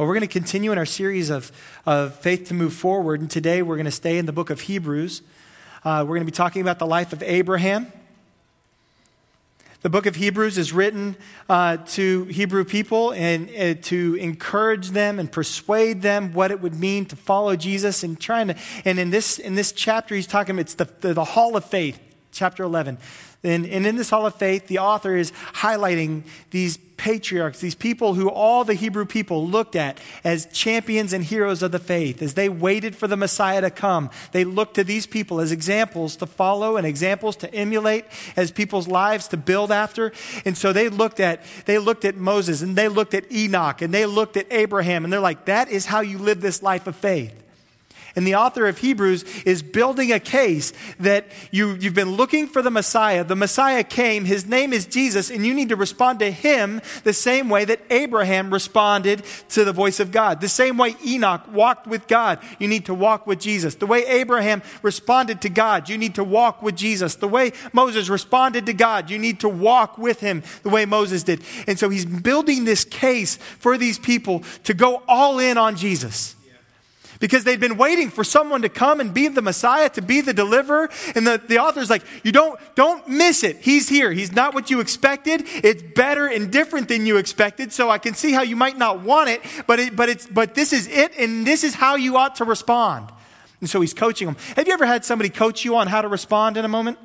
Well, we're going to continue in our series of, of faith to move forward. And today we're going to stay in the book of Hebrews. Uh, we're going to be talking about the life of Abraham. The book of Hebrews is written uh, to Hebrew people and uh, to encourage them and persuade them what it would mean to follow Jesus and trying to. And in this in this chapter, he's talking. It's the, the, the hall of faith, chapter eleven. And, and in this hall of faith, the author is highlighting these patriarchs, these people who all the Hebrew people looked at as champions and heroes of the faith. As they waited for the Messiah to come, they looked to these people as examples to follow and examples to emulate, as people's lives to build after. And so they looked at, they looked at Moses and they looked at Enoch and they looked at Abraham and they're like, that is how you live this life of faith. And the author of Hebrews is building a case that you, you've been looking for the Messiah. The Messiah came. His name is Jesus, and you need to respond to him the same way that Abraham responded to the voice of God. The same way Enoch walked with God, you need to walk with Jesus. The way Abraham responded to God, you need to walk with Jesus. The way Moses responded to God, you need to walk with him the way Moses did. And so he's building this case for these people to go all in on Jesus because they'd been waiting for someone to come and be the Messiah, to be the deliverer. And the, the author's like, you don't, don't miss it. He's here. He's not what you expected. It's better and different than you expected. So I can see how you might not want it, but it, but it's, but this is it and this is how you ought to respond. And so he's coaching them. Have you ever had somebody coach you on how to respond in a moment?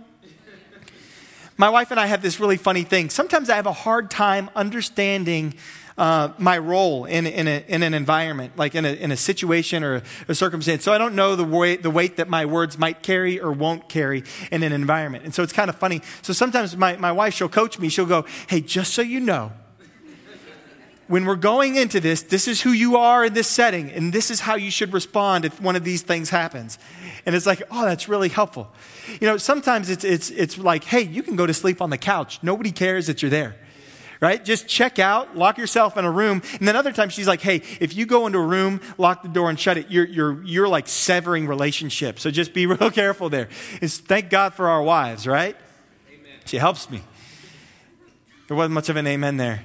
My wife and I have this really funny thing. Sometimes I have a hard time understanding uh, my role in, in, a, in, an environment, like in a, in a situation or a circumstance. So I don't know the weight, the weight that my words might carry or won't carry in an environment. And so it's kind of funny. So sometimes my, my wife, she'll coach me. She'll go, hey, just so you know, when we're going into this, this is who you are in this setting, and this is how you should respond if one of these things happens. And it's like, oh, that's really helpful. You know, sometimes it's, it's, it's like, hey, you can go to sleep on the couch. Nobody cares that you're there right? Just check out, lock yourself in a room. And then other times she's like, hey, if you go into a room, lock the door and shut it, you're, you're, you're like severing relationships. So just be real careful there. It's, thank God for our wives, right? Amen. She helps me. There wasn't much of an amen there.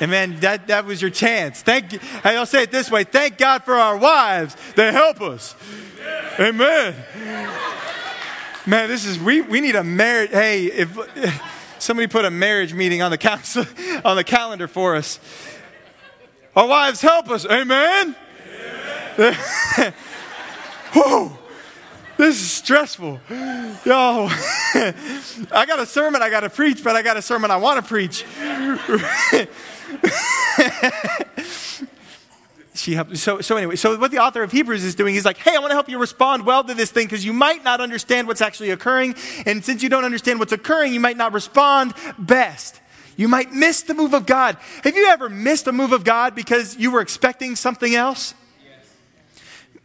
Amen. That, that was your chance. Thank you. Hey, I'll say it this way. Thank God for our wives. They help us. Amen. Man, this is, we, we need a marriage. Hey, if, Somebody put a marriage meeting on the, council, on the calendar for us. Our wives help us. Amen? Amen. Whoa. This is stressful. Yo, I got a sermon I got to preach, but I got a sermon I want to preach. She helped. So, so anyway, so what the author of Hebrews is doing, he's like, hey, I want to help you respond well to this thing because you might not understand what's actually occurring. And since you don't understand what's occurring, you might not respond best. You might miss the move of God. Have you ever missed a move of God because you were expecting something else?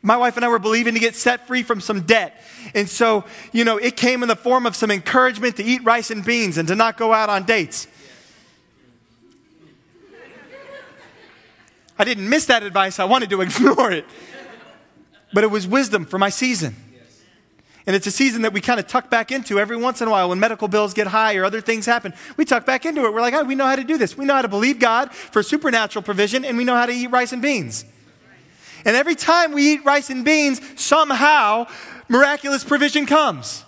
My wife and I were believing to get set free from some debt. And so, you know, it came in the form of some encouragement to eat rice and beans and to not go out on dates. I didn't miss that advice, I wanted to ignore it. But it was wisdom for my season. And it's a season that we kind of tuck back into every once in a while when medical bills get high or other things happen. We tuck back into it. We're like, oh, we know how to do this. We know how to believe God for supernatural provision, and we know how to eat rice and beans. And every time we eat rice and beans, somehow miraculous provision comes.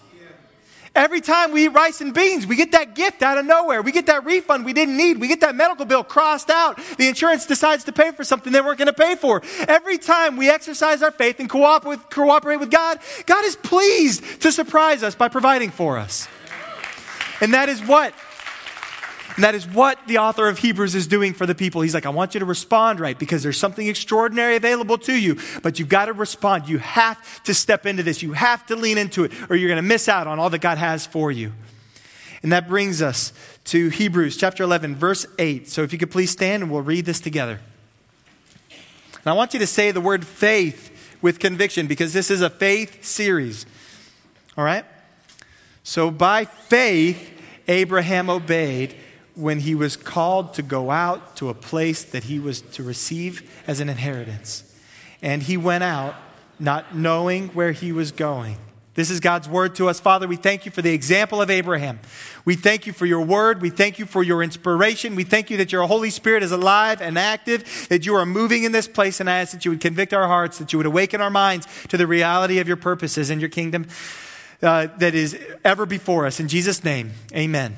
Every time we eat rice and beans, we get that gift out of nowhere. We get that refund we didn't need. We get that medical bill crossed out. The insurance decides to pay for something they weren't going to pay for. Every time we exercise our faith and cooperate with, cooperate with God, God is pleased to surprise us by providing for us. And that is what and that is what the author of Hebrews is doing for the people. He's like, I want you to respond right because there's something extraordinary available to you, but you've got to respond. You have to step into this. You have to lean into it, or you're going to miss out on all that God has for you. And that brings us to Hebrews chapter 11, verse 8. So if you could please stand and we'll read this together. And I want you to say the word faith with conviction because this is a faith series. All right? So by faith, Abraham obeyed when he was called to go out to a place that he was to receive as an inheritance. And he went out not knowing where he was going. This is God's word to us. Father, we thank you for the example of Abraham. We thank you for your word. We thank you for your inspiration. We thank you that your Holy Spirit is alive and active, that you are moving in this place. And I ask that you would convict our hearts, that you would awaken our minds to the reality of your purposes and your kingdom uh, that is ever before us. In Jesus' name, amen.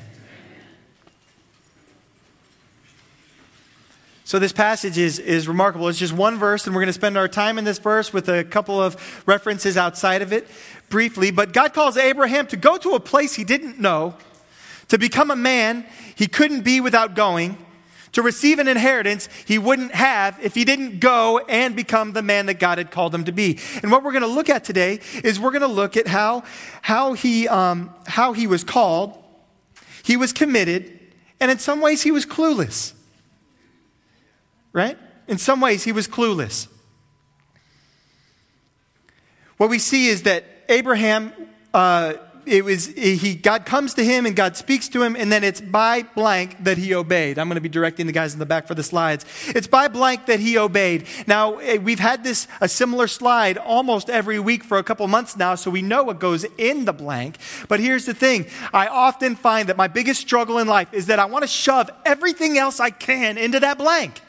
So, this passage is, is remarkable. It's just one verse, and we're going to spend our time in this verse with a couple of references outside of it briefly. But God calls Abraham to go to a place he didn't know, to become a man he couldn't be without going, to receive an inheritance he wouldn't have if he didn't go and become the man that God had called him to be. And what we're going to look at today is we're going to look at how, how, he, um, how he was called, he was committed, and in some ways he was clueless right? In some ways, he was clueless. What we see is that Abraham, uh, it was he God comes to him and God speaks to him, and then it's by blank that he obeyed. I'm going to be directing the guys in the back for the slides. It's by blank that he obeyed. Now eh, we've had this a similar slide almost every week for a couple months now, so we know what goes in the blank. But here's the thing: I often find that my biggest struggle in life is that I want to shove everything else I can into that blank.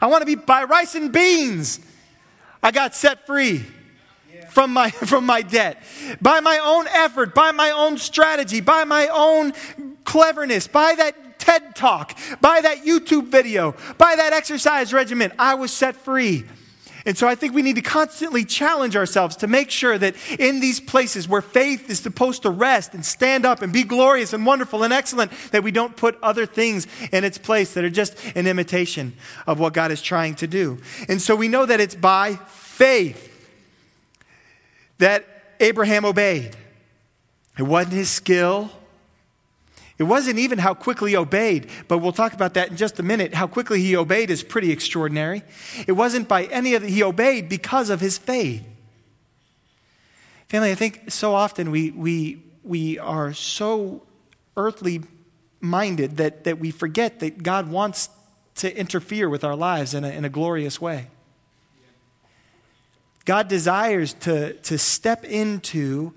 I want to be by rice and beans. I got set free from my, from my debt. By my own effort, by my own strategy, by my own cleverness, by that TED talk, by that YouTube video, by that exercise regimen, I was set free. And so I think we need to constantly challenge ourselves to make sure that in these places where faith is supposed to rest and stand up and be glorious and wonderful and excellent, that we don't put other things in its place that are just an imitation of what God is trying to do. And so we know that it's by faith that Abraham obeyed. It wasn't his skill. It wasn't even how quickly he obeyed, but we'll talk about that in just a minute. How quickly he obeyed is pretty extraordinary. It wasn't by any of the, he obeyed because of his faith. Family, I think so often we, we, we are so earthly minded that, that we forget that God wants to interfere with our lives in a, in a glorious way. God desires to, to step into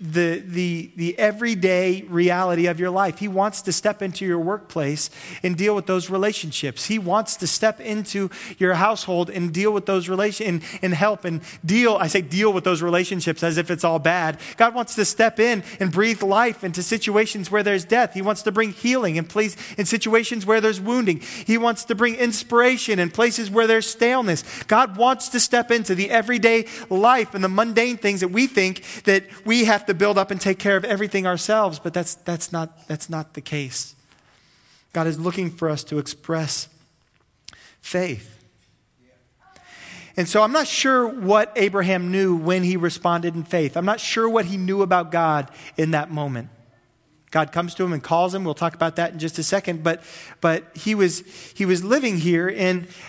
the, the, the everyday reality of your life. He wants to step into your workplace and deal with those relationships. He wants to step into your household and deal with those relations and, and help and deal. I say deal with those relationships as if it's all bad. God wants to step in and breathe life into situations where there's death. He wants to bring healing in place in situations where there's wounding. He wants to bring inspiration in places where there's staleness. God wants to step into the everyday life and the mundane things that we think that we have have to build up and take care of everything ourselves, but that's, that's, not, that's not the case. God is looking for us to express faith. And so I'm not sure what Abraham knew when he responded in faith. I'm not sure what he knew about God in that moment. God comes to him and calls him. We'll talk about that in just a second. But, but he, was, he was living here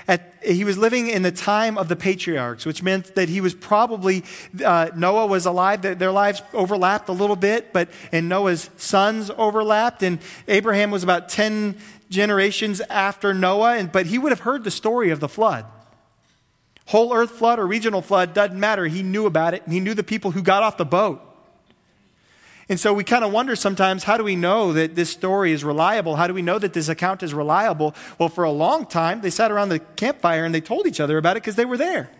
at, he was living in the time of the patriarchs, which meant that he was probably, uh, Noah was alive. Their lives overlapped a little bit, but, and Noah's sons overlapped. And Abraham was about 10 generations after Noah. And, but he would have heard the story of the flood. Whole earth flood or regional flood, doesn't matter. He knew about it. And he knew the people who got off the boat. And so we kind of wonder sometimes how do we know that this story is reliable? How do we know that this account is reliable? Well, for a long time, they sat around the campfire and they told each other about it because they were there.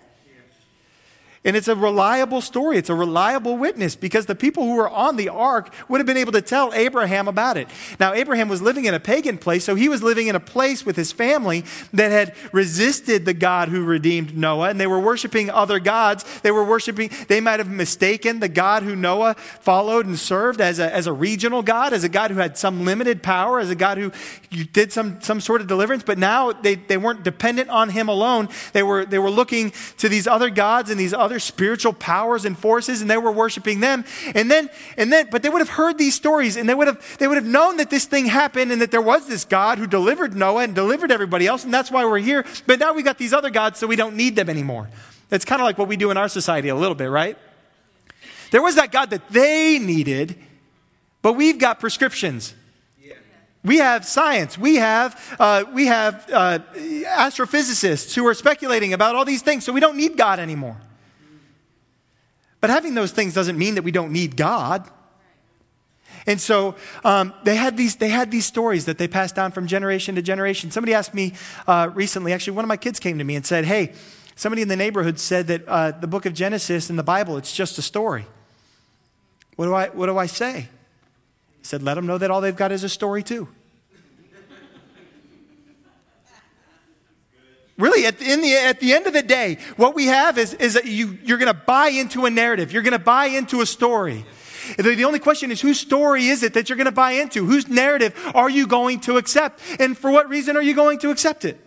And it's a reliable story. It's a reliable witness because the people who were on the ark would have been able to tell Abraham about it. Now, Abraham was living in a pagan place, so he was living in a place with his family that had resisted the God who redeemed Noah, and they were worshiping other gods. They were worshiping, they might have mistaken the God who Noah followed and served as a, as a regional God, as a God who had some limited power, as a God who did some, some sort of deliverance, but now they, they weren't dependent on him alone. They were, they were looking to these other gods and these other other spiritual powers and forces and they were worshiping them. And then, and then, but they would have heard these stories and they would have, they would have known that this thing happened and that there was this God who delivered Noah and delivered everybody else. And that's why we're here. But now we got these other gods, so we don't need them anymore. It's kind of like what we do in our society a little bit, right? There was that God that they needed, but we've got prescriptions. We have science. We have, uh, we have uh, astrophysicists who are speculating about all these things, so we don't need God anymore. But having those things doesn't mean that we don't need God. And so um, they, had these, they had these stories that they passed down from generation to generation. Somebody asked me uh, recently, actually, one of my kids came to me and said, Hey, somebody in the neighborhood said that uh, the book of Genesis in the Bible, it's just a story. What do I, what do I say? He said, Let them know that all they've got is a story, too. Really, at the, the, at the end of the day, what we have is, is that you, you're going to buy into a narrative, you're going to buy into a story. The, the only question is whose story is it that you're going to buy into? Whose narrative are you going to accept? And for what reason are you going to accept it?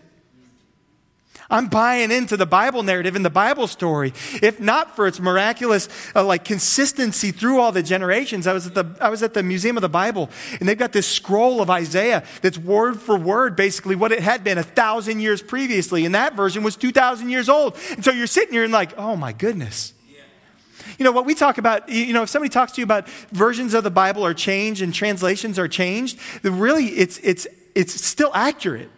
I'm buying into the Bible narrative and the Bible story. If not for its miraculous, uh, like consistency through all the generations, I was at the I was at the Museum of the Bible, and they've got this scroll of Isaiah that's word for word, basically what it had been a thousand years previously, and that version was two thousand years old. And so you're sitting here and like, oh my goodness. You know, what we talk about, you know, if somebody talks to you about versions of the Bible are changed and translations are changed, really it's, it's, it's still accurate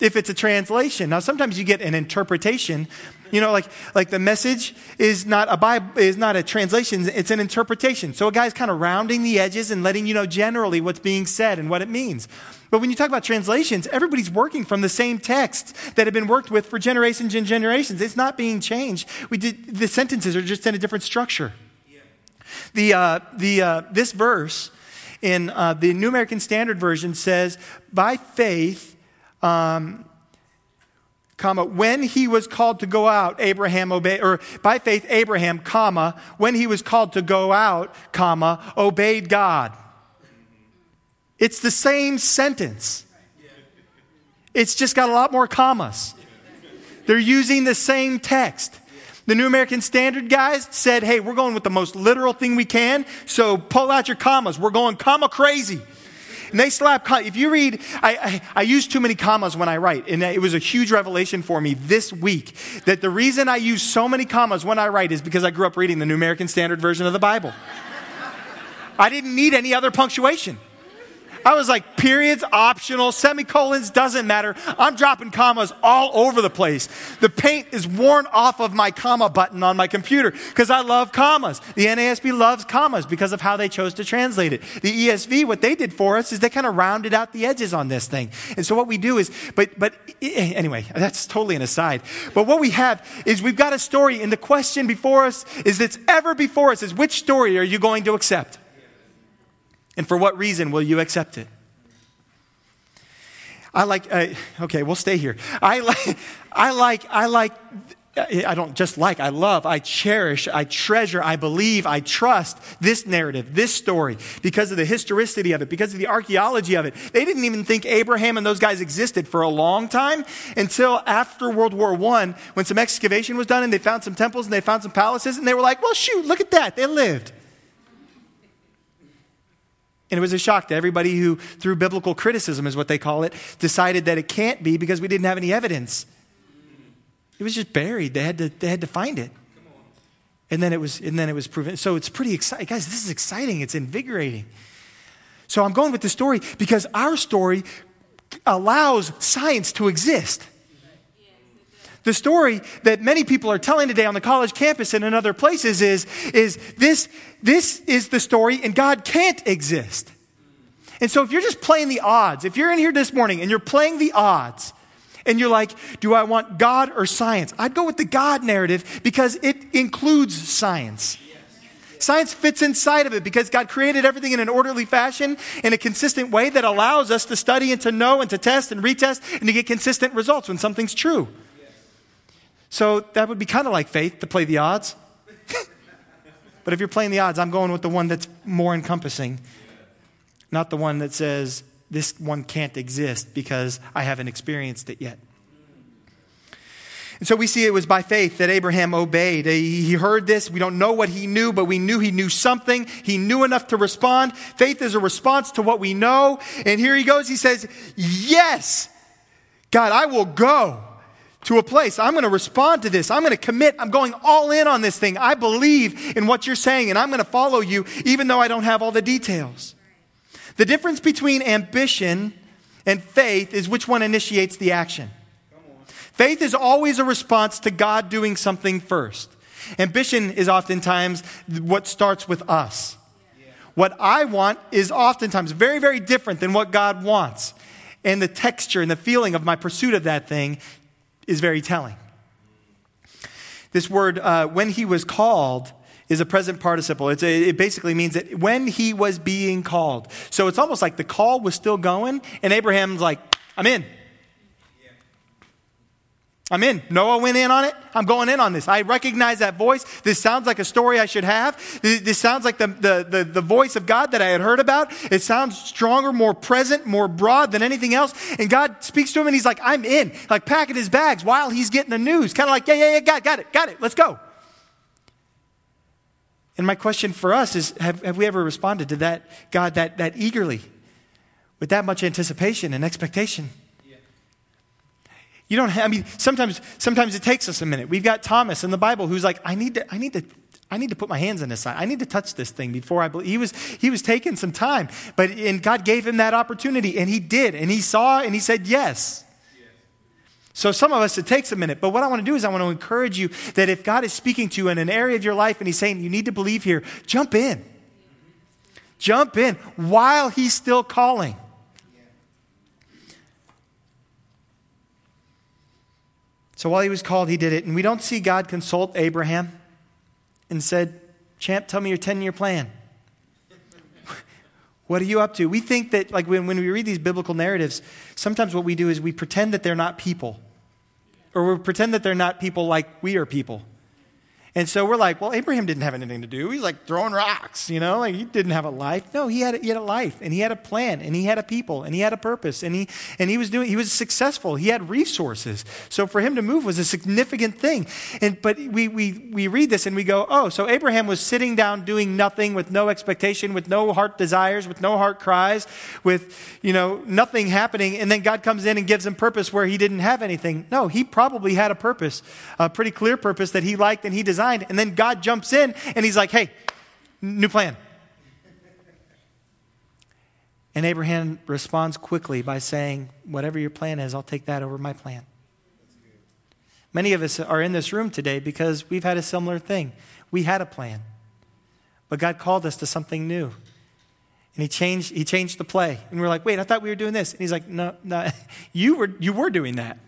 if it's a translation. Now, sometimes you get an interpretation. You know, like, like the message is not a Bible, is not a translation, it's an interpretation. So a guy's kind of rounding the edges and letting you know generally what's being said and what it means. But when you talk about translations, everybody's working from the same text that had been worked with for generations and generations. It's not being changed. We did, the sentences are just in a different structure. The, uh, the, uh, this verse in uh, the New American Standard Version says, by faith, um, comma, when he was called to go out, Abraham obeyed, or by faith, Abraham, comma, when he was called to go out, comma, obeyed God. It's the same sentence. It's just got a lot more commas. They're using the same text. The New American Standard guys said, hey, we're going with the most literal thing we can, so pull out your commas. We're going comma crazy. They slap, if you read, I, I, I, use too many commas when I write. And it was a huge revelation for me this week that the reason I use so many commas when I write is because I grew up reading the New American Standard Version of the Bible. I didn't need any other punctuation. I was like, periods, optional, semicolons, doesn't matter. I'm dropping commas all over the place. The paint is worn off of my comma button on my computer because I love commas. The NASB loves commas because of how they chose to translate it. The ESV, what they did for us is they kind of rounded out the edges on this thing. And so what we do is, but, but eh, eh, anyway, that's totally an aside. But what we have is we've got a story and the question before us is that's ever before us is which story are you going to accept? And for what reason will you accept it? I like, uh, okay, we'll stay here. I like, I like, I like, I don't just like, I love, I cherish, I treasure, I believe, I trust this narrative, this story, because of the historicity of it, because of the archaeology of it. They didn't even think Abraham and those guys existed for a long time until after World War I, when some excavation was done and they found some temples and they found some palaces, and they were like, well, shoot, look at that, they lived. And it was a shock to everybody who, through biblical criticism, is what they call it, decided that it can't be because we didn't have any evidence. It was just buried. They had to, they had to find it. And then it was, and then it was proven. So it's pretty exciting. Guys, this is exciting. It's invigorating. So I'm going with the story because our story allows science to exist. The story that many people are telling today on the college campus and in other places is, is this, this is the story and God can't exist. And so if you're just playing the odds, if you're in here this morning and you're playing the odds, and you're like, do I want God or science? I'd go with the God narrative because it includes science. Science fits inside of it because God created everything in an orderly fashion, in a consistent way that allows us to study and to know and to test and retest and to get consistent results when something's true. So that would be kind of like faith to play the odds. but if you're playing the odds, I'm going with the one that's more encompassing, not the one that says this one can't exist because I haven't experienced it yet. And so we see it was by faith that Abraham obeyed. He heard this. We don't know what he knew, but we knew he knew something. He knew enough to respond. Faith is a response to what we know. And here he goes. He says, Yes, God, I will go to a place. I'm going to respond to this. I'm going to commit. I'm going all in on this thing. I believe in what you're saying and I'm going to follow you even though I don't have all the details. The difference between ambition and faith is which one initiates the action. Faith is always a response to God doing something first. Ambition is oftentimes what starts with us. What I want is oftentimes very, very different than what God wants. And the texture and the feeling of my pursuit of that thing is very telling. This word, uh, when he was called, is a present participle. A, it basically means that when he was being called. So it's almost like the call was still going, and Abraham's like, I'm in. I'm in. Noah went in on it. I'm going in on this. I recognize that voice. This sounds like a story I should have. This sounds like the, the, the, the, voice of God that I had heard about. It sounds stronger, more present, more broad than anything else. And God speaks to him and he's like, I'm in. Like packing his bags while he's getting the news. Kind of like, yeah, yeah, yeah, got, got it, got it. Let's go. And my question for us is have, have we ever responded to that, God, that, that eagerly, with that much anticipation and expectation? You don't have, I mean, sometimes, sometimes it takes us a minute. We've got Thomas in the Bible who's like, I need to, I need to, I need to put my hands in this. Side. I need to touch this thing before I believe. He was, he was taking some time, but, and God gave him that opportunity and he did. And he saw and he said yes. So some of us, it takes a minute. But what I want to do is I want to encourage you that if God is speaking to you in an area of your life and he's saying you need to believe here, jump in. Jump in while he's still calling. So while he was called, he did it. And we don't see God consult Abraham and said, Champ, tell me your 10 year plan. what are you up to? We think that, like, when, when we read these biblical narratives, sometimes what we do is we pretend that they're not people, or we pretend that they're not people like we are people. And so we're like, well, Abraham didn't have anything to do. He's like throwing rocks, you know, like he didn't have a life. No, he had a, he had a life and he had a plan and he had a people and he had a purpose and he and he was doing he was successful. He had resources. So for him to move was a significant thing. And but we we we read this and we go, "Oh, so Abraham was sitting down doing nothing with no expectation, with no heart desires, with no heart cries, with, you know, nothing happening and then God comes in and gives him purpose where he didn't have anything." No, he probably had a purpose, a pretty clear purpose that he liked and he desired. And then God jumps in and he's like, hey, new plan. And Abraham responds quickly by saying, Whatever your plan is, I'll take that over my plan. Many of us are in this room today because we've had a similar thing. We had a plan, but God called us to something new. And he changed, he changed the play. And we're like, wait, I thought we were doing this. And he's like, no, no, you were, you were doing that.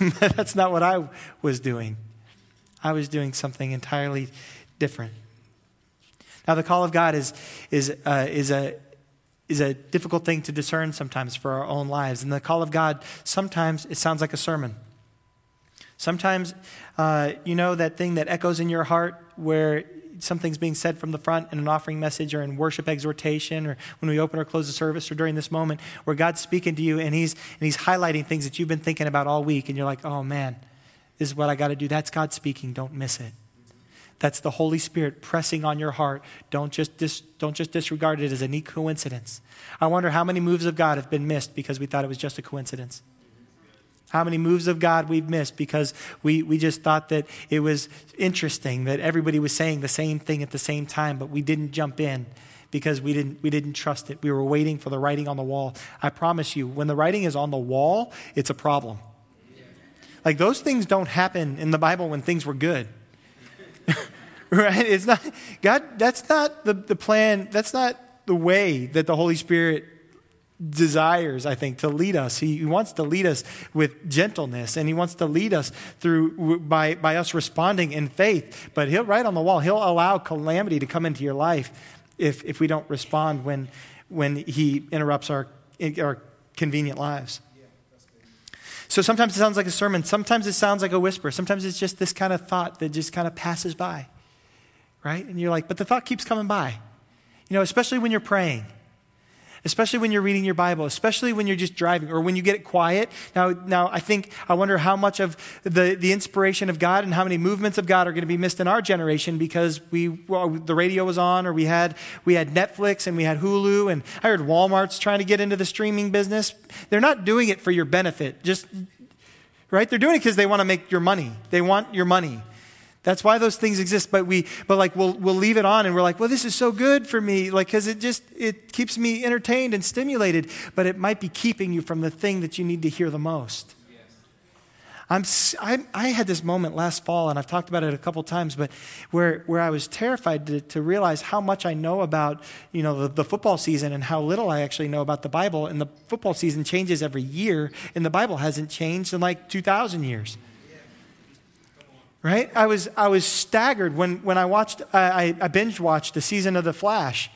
That's not what I was doing. I was doing something entirely different. Now, the call of God is, is, uh, is, a, is a difficult thing to discern sometimes for our own lives. And the call of God, sometimes it sounds like a sermon. Sometimes, uh, you know, that thing that echoes in your heart where something's being said from the front in an offering message or in worship exhortation or when we open or close the service or during this moment where God's speaking to you and he's, and he's highlighting things that you've been thinking about all week and you're like, oh man, this is what I got to do. That's God speaking. Don't miss it. That's the Holy Spirit pressing on your heart. Don't just, dis, don't just disregard it as a neat coincidence. I wonder how many moves of God have been missed because we thought it was just a coincidence. How many moves of God we've missed because we, we just thought that it was interesting that everybody was saying the same thing at the same time, but we didn't jump in because we didn't, we didn't trust it. We were waiting for the writing on the wall. I promise you, when the writing is on the wall, it's a problem. Like those things don't happen in the Bible when things were good. right? It's not, God, that's not the, the plan, that's not the way that the Holy Spirit desires, I think, to lead us. He, he wants to lead us with gentleness and he wants to lead us through by, by us responding in faith. But he'll write on the wall, he'll allow calamity to come into your life if, if we don't respond when, when he interrupts our, our convenient lives. So sometimes it sounds like a sermon, sometimes it sounds like a whisper, sometimes it's just this kind of thought that just kind of passes by, right? And you're like, but the thought keeps coming by. You know, especially when you're praying especially when you're reading your Bible, especially when you're just driving or when you get it quiet. Now, now I think, I wonder how much of the, the inspiration of God and how many movements of God are going to be missed in our generation because we, well, the radio was on or we had, we had Netflix and we had Hulu and I heard Walmart's trying to get into the streaming business. They're not doing it for your benefit. Just, right? They're doing it because they want to make your money. They want your money. That's why those things exist. But we, but like we'll we'll leave it on, and we're like, well, this is so good for me, like because it just it keeps me entertained and stimulated. But it might be keeping you from the thing that you need to hear the most. I'm, I, I had this moment last fall, and I've talked about it a couple times, but where, where I was terrified to, to realize how much I know about you know, the, the football season and how little I actually know about the Bible. And the football season changes every year, and the Bible hasn't changed in like 2,000 years. Right? I was, I was staggered when, when I watched, I, I binge watched the season of The Flash.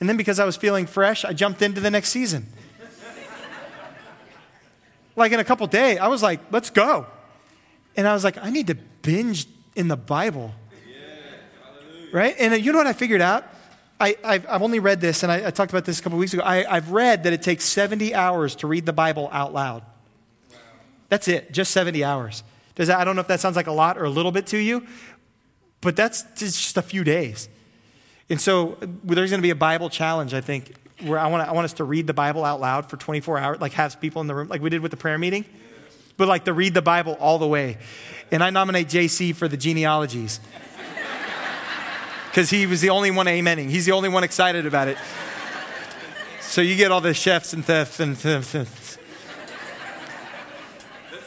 And then because I was feeling fresh, I jumped into the next season like in a couple days, I was like, let's go. And I was like, I need to binge in the Bible. right? And uh, you know what I figured out? I, have only read this, and I, I, talked about this a couple weeks ago. I, have read that it takes 70 hours to read the Bible out loud. Wow. That's it, just 70 hours. Does that, I don't know if that sounds like a lot or a little bit to you, but that's just a few days. And so there's going to be a Bible challenge, I think, where I want, I want us to read the Bible out loud for 24 hours, like have people in the room, like we did with the prayer meeting, but like to read the Bible all the way. And I nominate JC for the genealogies because he was the only one amening. He's the only one excited about it. So you get all the chefs and thefts and. Let's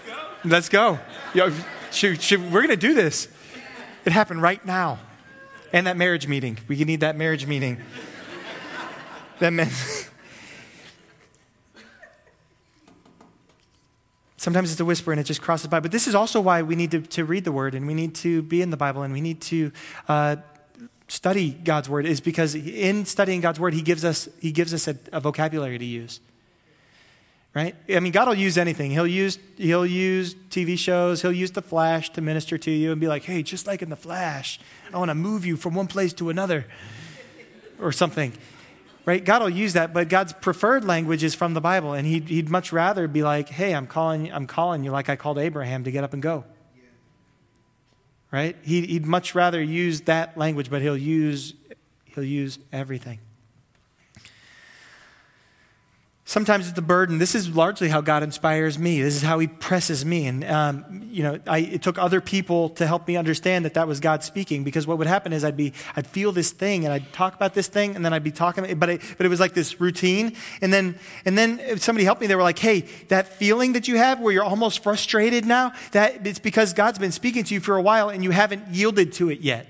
go. Let's go. Yo, we're going to do this. It happened right now. And that marriage meeting. We need that marriage meeting that meant. Sometimes it's a whisper and it just crosses by. But this is also why we need to, to read the Word and we need to be in the Bible and we need to uh, study God's Word, is because in studying God's Word, He gives us, he gives us a, a vocabulary to use. Right? I mean, God will use anything. He'll use, he'll use TV shows, He'll use the flash to minister to you and be like, hey, just like in the flash, I want to move you from one place to another or something right? God will use that, but God's preferred language is from the Bible, and he'd, he'd much rather be like, "Hey, I'm calling, I'm calling you like I called Abraham to get up and go." Right? He'd, he'd much rather use that language, but he'll use he'll use everything. Sometimes it's a burden. This is largely how God inspires me. This is how He presses me. And, um, you know, I, it took other people to help me understand that that was God speaking because what would happen is I'd be, I'd feel this thing and I'd talk about this thing and then I'd be talking, but it, but it was like this routine. And then, and then if somebody helped me. They were like, hey, that feeling that you have where you're almost frustrated now, that it's because God's been speaking to you for a while and you haven't yielded to it yet.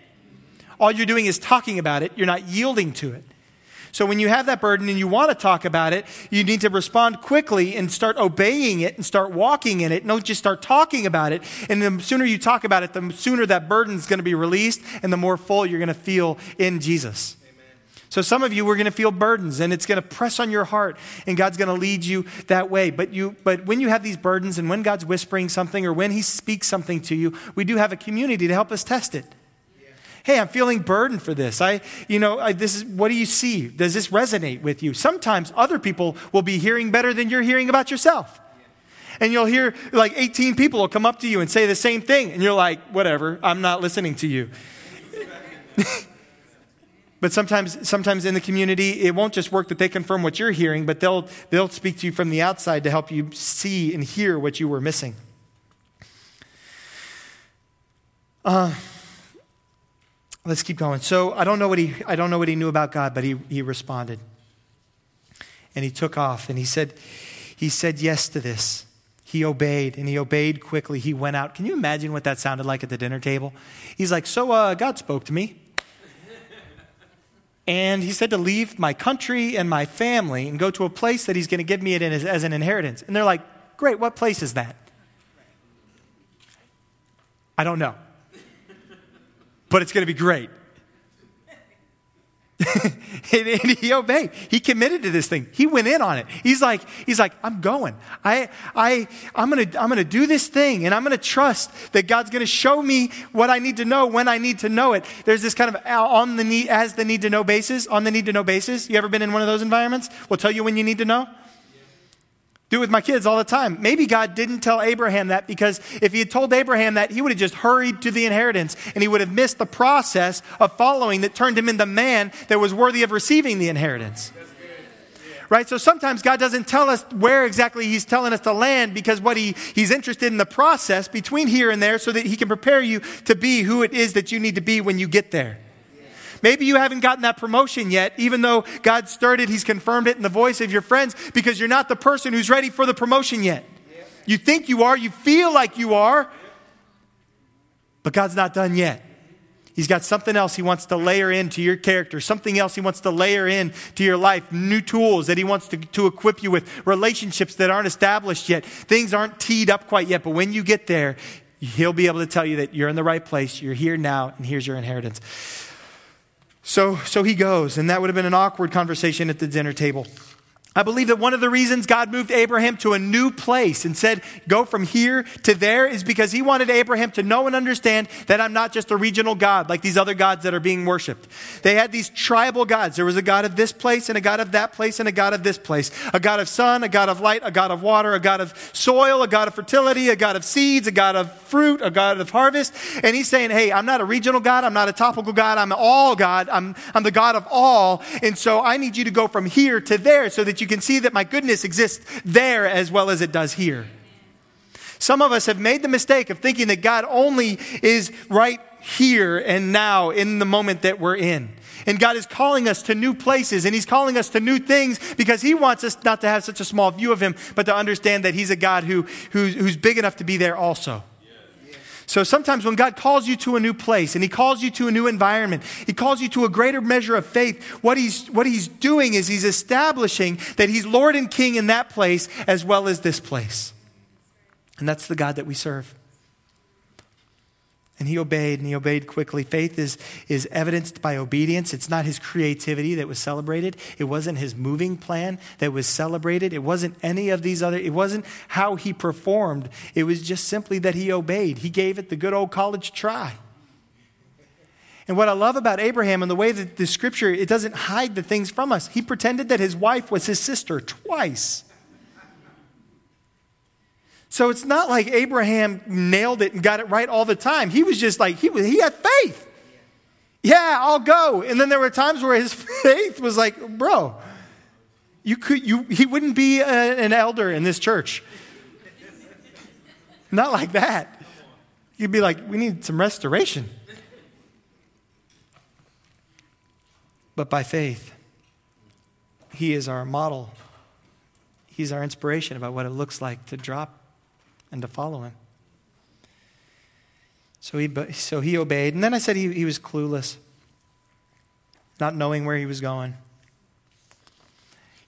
All you're doing is talking about it. You're not yielding to it. So when you have that burden and you want to talk about it, you need to respond quickly and start obeying it and start walking in it. Don't just start talking about it. And the sooner you talk about it, the sooner that burden is going to be released and the more full you're going to feel in Jesus. So some of you we're going to feel burdens and it's going to press on your heart and God's going to lead you that way. But you but when you have these burdens and when God's whispering something or when he speaks something to you, we do have a community to help us test it hey, I'm feeling burdened for this. I, you know, I, this is, what do you see? Does this resonate with you? Sometimes other people will be hearing better than you're hearing about yourself. And you'll hear like 18 people will come up to you and say the same thing. And you're like, whatever, I'm not listening to you. but sometimes, sometimes in the community, it won't just work that they confirm what you're hearing, but they'll, they'll speak to you from the outside to help you see and hear what you were missing. Uh, Let's keep going. So I don't know what he, I don't know what he knew about God, but he, he responded. And he took off and he said, he said yes to this. He obeyed and he obeyed quickly. He went out. Can you imagine what that sounded like at the dinner table? He's like, So uh, God spoke to me. And he said to leave my country and my family and go to a place that he's going to give me as, as an inheritance. And they're like, Great, what place is that? I don't know but it's going to be great. and, he obeyed. He committed to this thing. He went in on it. He's like, he's like, I'm going. I, I, I'm gonna, I'm gonna do this thing, and I'm gonna trust that God's gonna show me what I need to know when I need to know it. There's this kind of uh, on the need, as the need to know basis, on the need to know basis. You ever been in one of those environments? We'll tell you when you need to know. Do it with my kids all the time. Maybe God didn't tell Abraham that because if he had told Abraham that, he would have just hurried to the inheritance and he would have missed the process of following that turned him into man that was worthy of receiving the inheritance. Right? So sometimes God doesn't tell us where exactly he's telling us to land because what he, he's interested in the process between here and there so that he can prepare you to be who it is that you need to be when you get there. Maybe you haven't gotten that promotion yet, even though God started, He's confirmed it in the voice of your friends, because you're not the person who's ready for the promotion yet. You think you are, you feel like you are, but God's not done yet. He's got something else he wants to layer into your character, something else he wants to layer in to your life, new tools that he wants to, to equip you with, relationships that aren't established yet. Things aren't teed up quite yet, but when you get there, he'll be able to tell you that you're in the right place, you're here now, and here's your inheritance. So, so he goes, and that would have been an awkward conversation at the dinner table. I believe that one of the reasons God moved Abraham to a new place and said, go from here to there is because he wanted Abraham to know and understand that I'm not just a regional God like these other gods that are being worshiped. They had these tribal gods. There was a God of this place and a God of that place and a God of this place. A God of sun, a God of light, a God of water, a God of soil, a God of fertility, a God of seeds, a God of fruit, a God of harvest. And he's saying, hey, I'm not a regional God. I'm not a topical God. I'm all God. I'm, I'm the God of all. And so I need you to go from here to there so that you you can see that my goodness exists there as well as it does here. Some of us have made the mistake of thinking that God only is right here and now in the moment that we're in. And God is calling us to new places and He's calling us to new things because He wants us not to have such a small view of Him, but to understand that He's a God who, who who's big enough to be there also. So sometimes when God calls you to a new place and He calls you to a new environment, He calls you to a greater measure of faith, what He's, what he's doing is He's establishing that He's Lord and King in that place as well as this place. And that's the God that we serve. And he obeyed, and he obeyed quickly. Faith is, is evidenced by obedience. It's not his creativity that was celebrated. It wasn't his moving plan that was celebrated. It wasn't any of these other, it wasn't how he performed. It was just simply that he obeyed. He gave it the good old college try. And what I love about Abraham and the way that the scripture, it doesn't hide the things from us. He pretended that his wife was his sister twice. So it's not like Abraham nailed it and got it right all the time. He was just like, he, was, he had faith. Yeah, I'll go. And then there were times where his faith was like, bro, you could, you, he wouldn't be a, an elder in this church. Not like that. You'd be like, we need some restoration. But by faith, he is our model. He's our inspiration about what it looks like to drop and to follow him. So he, so he obeyed. And then I said he, he was clueless, not knowing where he was going.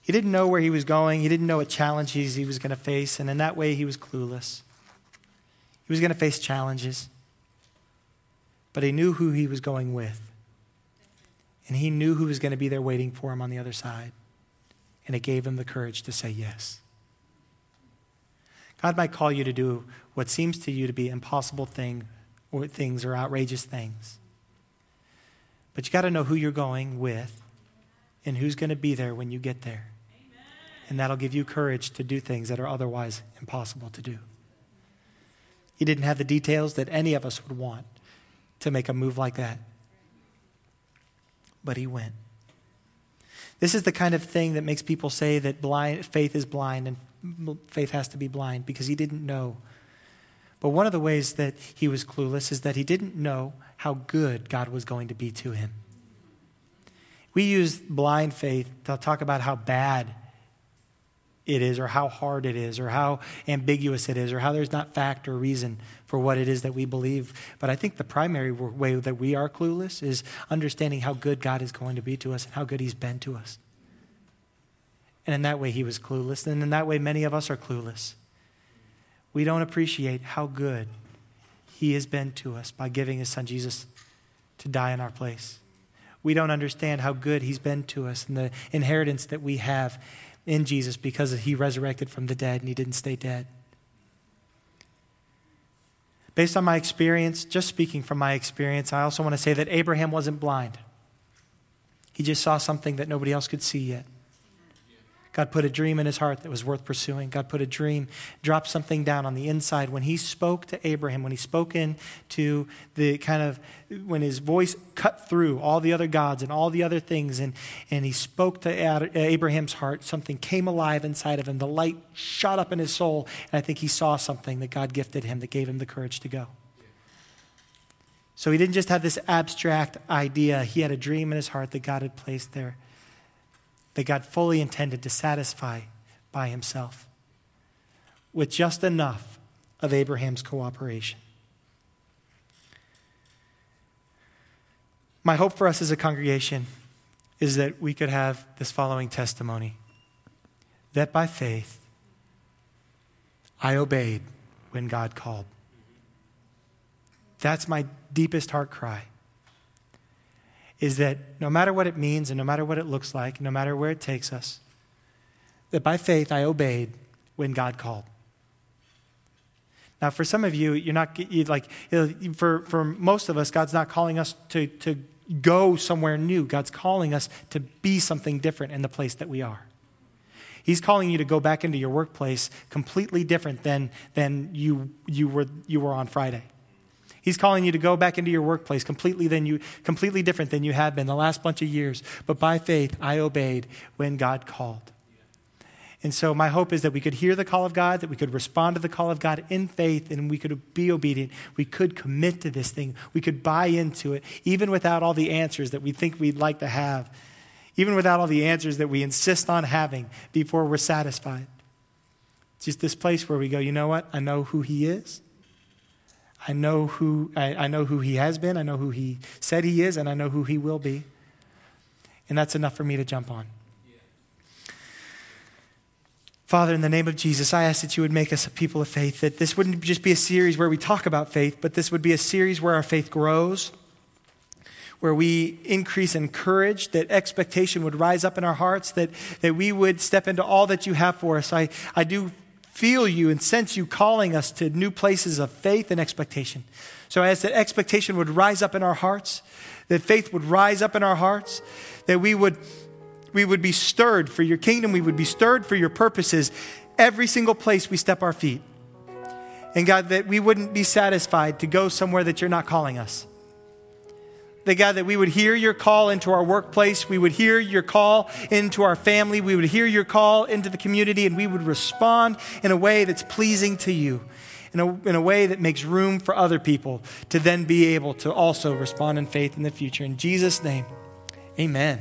He didn't know where he was going. He didn't know what challenges he was going to face. And in that way, he was clueless. He was going to face challenges. But he knew who he was going with. And he knew who was going to be there waiting for him on the other side. And it gave him the courage to say yes. God might call you to do what seems to you to be impossible thing or things or outrageous things. But you got to know who you're going with and who's going to be there when you get there. Amen. And that'll give you courage to do things that are otherwise impossible to do. He didn't have the details that any of us would want to make a move like that. But he went. This is the kind of thing that makes people say that blind, faith is blind and faith has to be blind because he didn't know. But one of the ways that he was clueless is that he didn't know how good God was going to be to him. We use blind faith to talk about how bad it is, or how hard it is, or how ambiguous it is, or how there's not fact or reason for what it is that we believe. But I think the primary way that we are clueless is understanding how good God is going to be to us and how good He's been to us. And in that way, he was clueless. And in that way, many of us are clueless. We don't appreciate how good he has been to us by giving his son Jesus to die in our place. We don't understand how good he's been to us and the inheritance that we have in Jesus because he resurrected from the dead and he didn't stay dead. Based on my experience, just speaking from my experience, I also want to say that Abraham wasn't blind. He just saw something that nobody else could see yet. God put a dream in his heart that was worth pursuing. God put a dream, dropped something down on the inside. When he spoke to Abraham, when he spoke into the kind of, when his voice cut through all the other gods and all the other things, and, and he spoke to Abraham's heart, something came alive inside of him. The light shot up in his soul, and I think he saw something that God gifted him that gave him the courage to go. So he didn't just have this abstract idea, he had a dream in his heart that God had placed there that God fully intended to satisfy by himself. with just enough of Abraham's cooperation. My hope for us as a congregation is that we could have this following testimony that by faith, I obeyed when God called. That's my deepest heart cry. Is that no matter what it means and no matter what it looks like, no matter where it takes us, that by faith I obeyed when God called. Now, for some of you, you're not you like for for most of us, God's not calling us to to go somewhere new. God's calling us to be something different in the place that we are. He's calling you to go back into your workplace completely different than, than you, you, were, you were on Friday. He's calling you to go back into your workplace completely, than you, completely different than you have been the last bunch of years. But by faith, I obeyed when God called. And so, my hope is that we could hear the call of God, that we could respond to the call of God in faith, and we could be obedient. We could commit to this thing. We could buy into it, even without all the answers that we think we'd like to have, even without all the answers that we insist on having before we're satisfied. It's just this place where we go, you know what? I know who He is. I know who, I, I know who He has been. I know who He said He is, and I know who He will be. And that's enough for me to jump on. Father, in the name of Jesus, I ask that you would make us a people of faith, that this wouldn't just be a series where we talk about faith, but this would be a series where our faith grows, where we increase in courage, that expectation would rise up in our hearts, that, that we would step into all that you have for us. I, I do feel you and sense you calling us to new places of faith and expectation. So, as that expectation would rise up in our hearts, that faith would rise up in our hearts, that we would we would be stirred for your kingdom. We would be stirred for your purposes every single place we step our feet. And God, that we wouldn't be satisfied to go somewhere that you're not calling us. That God, that we would hear your call into our workplace, we would hear your call into our family, we would hear your call into the community, and we would respond in a way that's pleasing to you, in a, in a way that makes room for other people to then be able to also respond in faith in the future. In Jesus' name, amen.